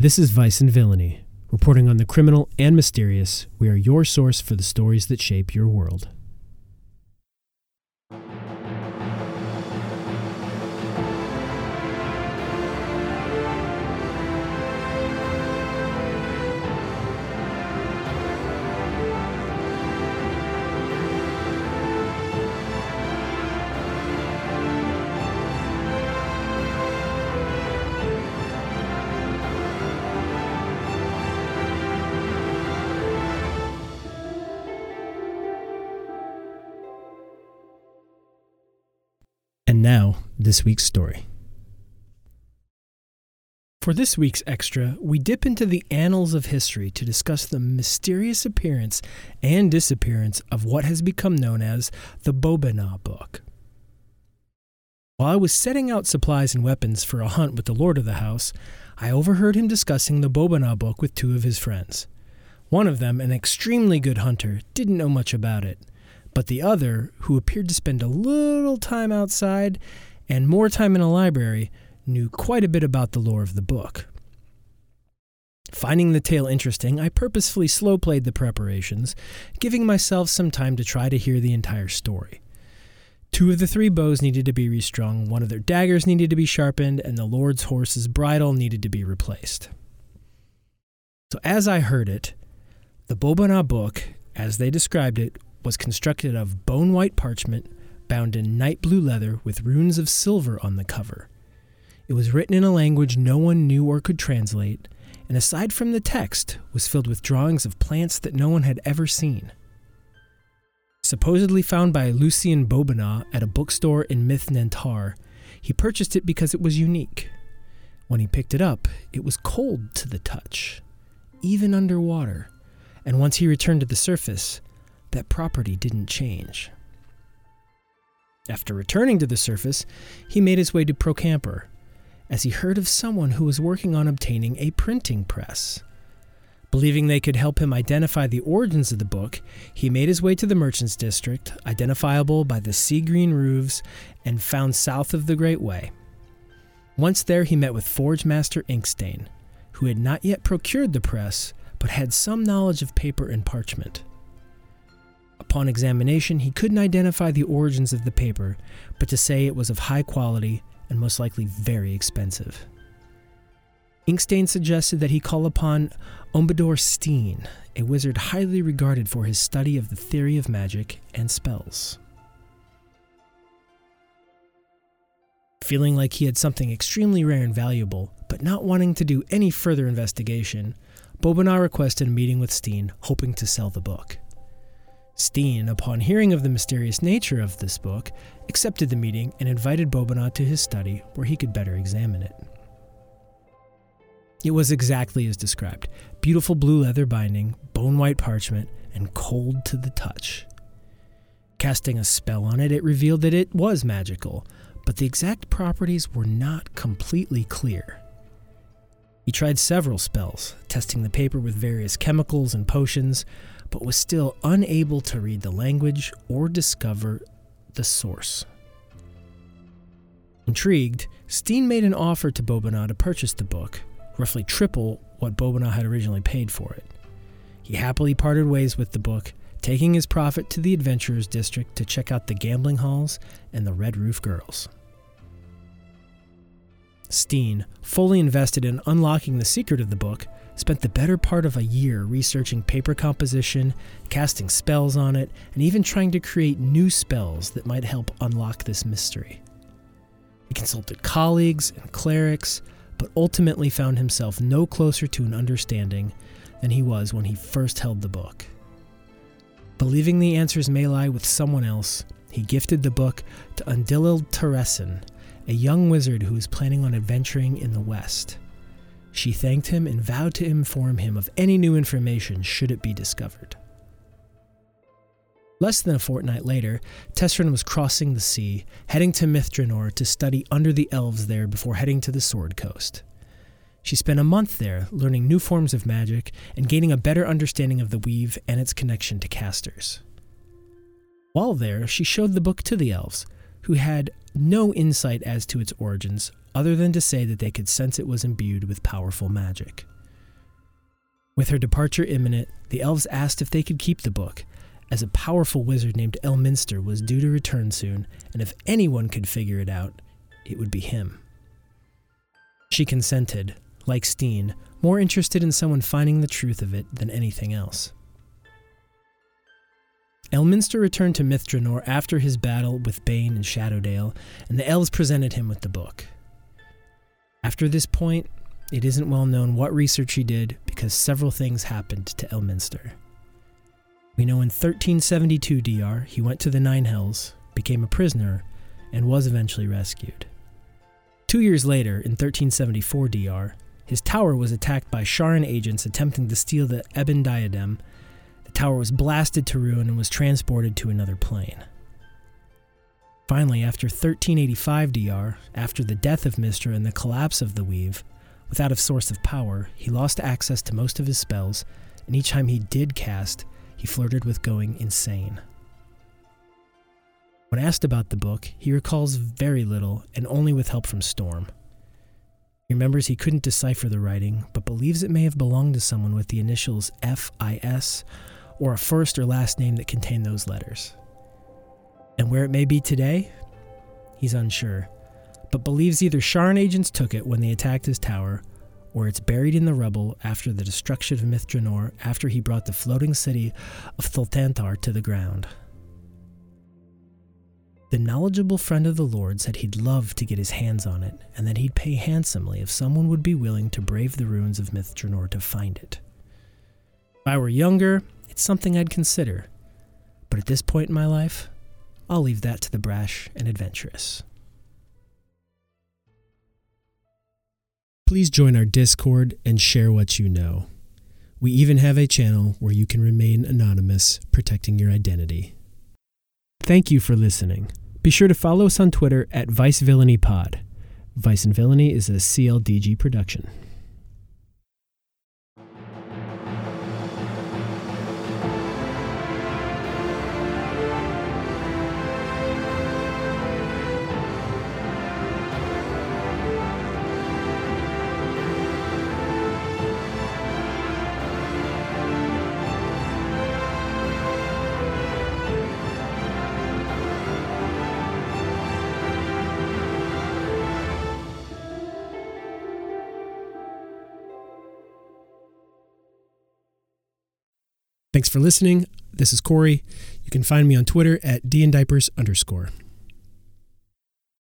This is Vice and Villainy. Reporting on the criminal and mysterious, we are your source for the stories that shape your world. And now, this week's story. For this week's extra, we dip into the annals of history to discuss the mysterious appearance and disappearance of what has become known as the Bobina Book. While I was setting out supplies and weapons for a hunt with the lord of the house, I overheard him discussing the Bobina Book with two of his friends. One of them, an extremely good hunter, didn't know much about it, but the other, who appeared to spend a little time outside and more time in a library, knew quite a bit about the lore of the book. Finding the tale interesting, I purposefully slow played the preparations, giving myself some time to try to hear the entire story. Two of the three bows needed to be restrung, one of their daggers needed to be sharpened, and the Lord's horse's bridle needed to be replaced. So, as I heard it, the Bobina book, as they described it, was constructed of bone white parchment bound in night blue leather with runes of silver on the cover. It was written in a language no one knew or could translate, and aside from the text, was filled with drawings of plants that no one had ever seen. Supposedly found by Lucien Bobinat at a bookstore in Myth Nantar, he purchased it because it was unique. When he picked it up, it was cold to the touch, even underwater, and once he returned to the surface, that property didn't change. After returning to the surface, he made his way to Procampur, as he heard of someone who was working on obtaining a printing press. Believing they could help him identify the origins of the book, he made his way to the Merchants District, identifiable by the sea green roofs and found south of the Great Way. Once there, he met with Forge Master Inkstain, who had not yet procured the press, but had some knowledge of paper and parchment. Upon examination, he couldn't identify the origins of the paper, but to say it was of high quality and most likely very expensive. Inkstain suggested that he call upon Ombador Steen, a wizard highly regarded for his study of the theory of magic and spells. Feeling like he had something extremely rare and valuable, but not wanting to do any further investigation, Bobinat requested a meeting with Steen, hoping to sell the book. Steen, upon hearing of the mysterious nature of this book, accepted the meeting and invited Bobinat to his study where he could better examine it. It was exactly as described beautiful blue leather binding, bone white parchment, and cold to the touch. Casting a spell on it, it revealed that it was magical, but the exact properties were not completely clear. He tried several spells, testing the paper with various chemicals and potions, but was still unable to read the language or discover the source. Intrigued, Steen made an offer to Bobinat to purchase the book, roughly triple what Bobinat had originally paid for it. He happily parted ways with the book, taking his profit to the Adventurers District to check out the gambling halls and the Red Roof Girls. Steen, fully invested in unlocking the secret of the book, spent the better part of a year researching paper composition, casting spells on it, and even trying to create new spells that might help unlock this mystery. He consulted colleagues and clerics, but ultimately found himself no closer to an understanding than he was when he first held the book. Believing the answers may lie with someone else, he gifted the book to Undilil Teresin, a young wizard who was planning on adventuring in the West. She thanked him and vowed to inform him of any new information should it be discovered. Less than a fortnight later, Tessrin was crossing the sea, heading to Myth Drannor to study under the elves there before heading to the Sword Coast. She spent a month there, learning new forms of magic and gaining a better understanding of the weave and its connection to casters. While there, she showed the book to the elves, who had no insight as to its origins other than to say that they could sense it was imbued with powerful magic. With her departure imminent, the elves asked if they could keep the book, as a powerful wizard named Elminster was due to return soon, and if anyone could figure it out, it would be him. She consented, like Steen, more interested in someone finding the truth of it than anything else. Elminster returned to Myth Drannor after his battle with Bane and Shadowdale, and the elves presented him with the book. After this point, it isn't well known what research he did because several things happened to Elminster. We know in 1372 DR he went to the Nine Hells, became a prisoner, and was eventually rescued. Two years later, in 1374 DR, his tower was attacked by Sharran agents attempting to steal the Ebon Diadem. The tower was blasted to ruin and was transported to another plane. Finally, after 1385 DR, after the death of Mystra and the collapse of the Weave, without a source of power, he lost access to most of his spells, and each time he did cast, he flirted with going insane. When asked about the book, he recalls very little and only with help from Storm. Remembers he couldn't decipher the writing, but believes it may have belonged to someone with the initials FIS or a first or last name that contained those letters. And where it may be today, he's unsure, but believes either Sharran agents took it when they attacked his tower, or it's buried in the rubble after the destruction of Myth Drannor after he brought the floating city of Thultanthar to the ground. The knowledgeable friend of the Lord said he'd love to get his hands on it, and that he'd pay handsomely if someone would be willing to brave the ruins of Myth Drannor to find it. If I were younger, it's something I'd consider. But at this point in my life, I'll leave that to the brash and adventurous. Please join our Discord and share what you know. We even have a channel where you can remain anonymous, protecting your identity. Thank you for listening. Be sure to follow us on Twitter at Vice Villainy Pod. Vice and Villainy is a CLDG production. Thanks for listening. This is Corey. You can find me on Twitter at dndiapers underscore.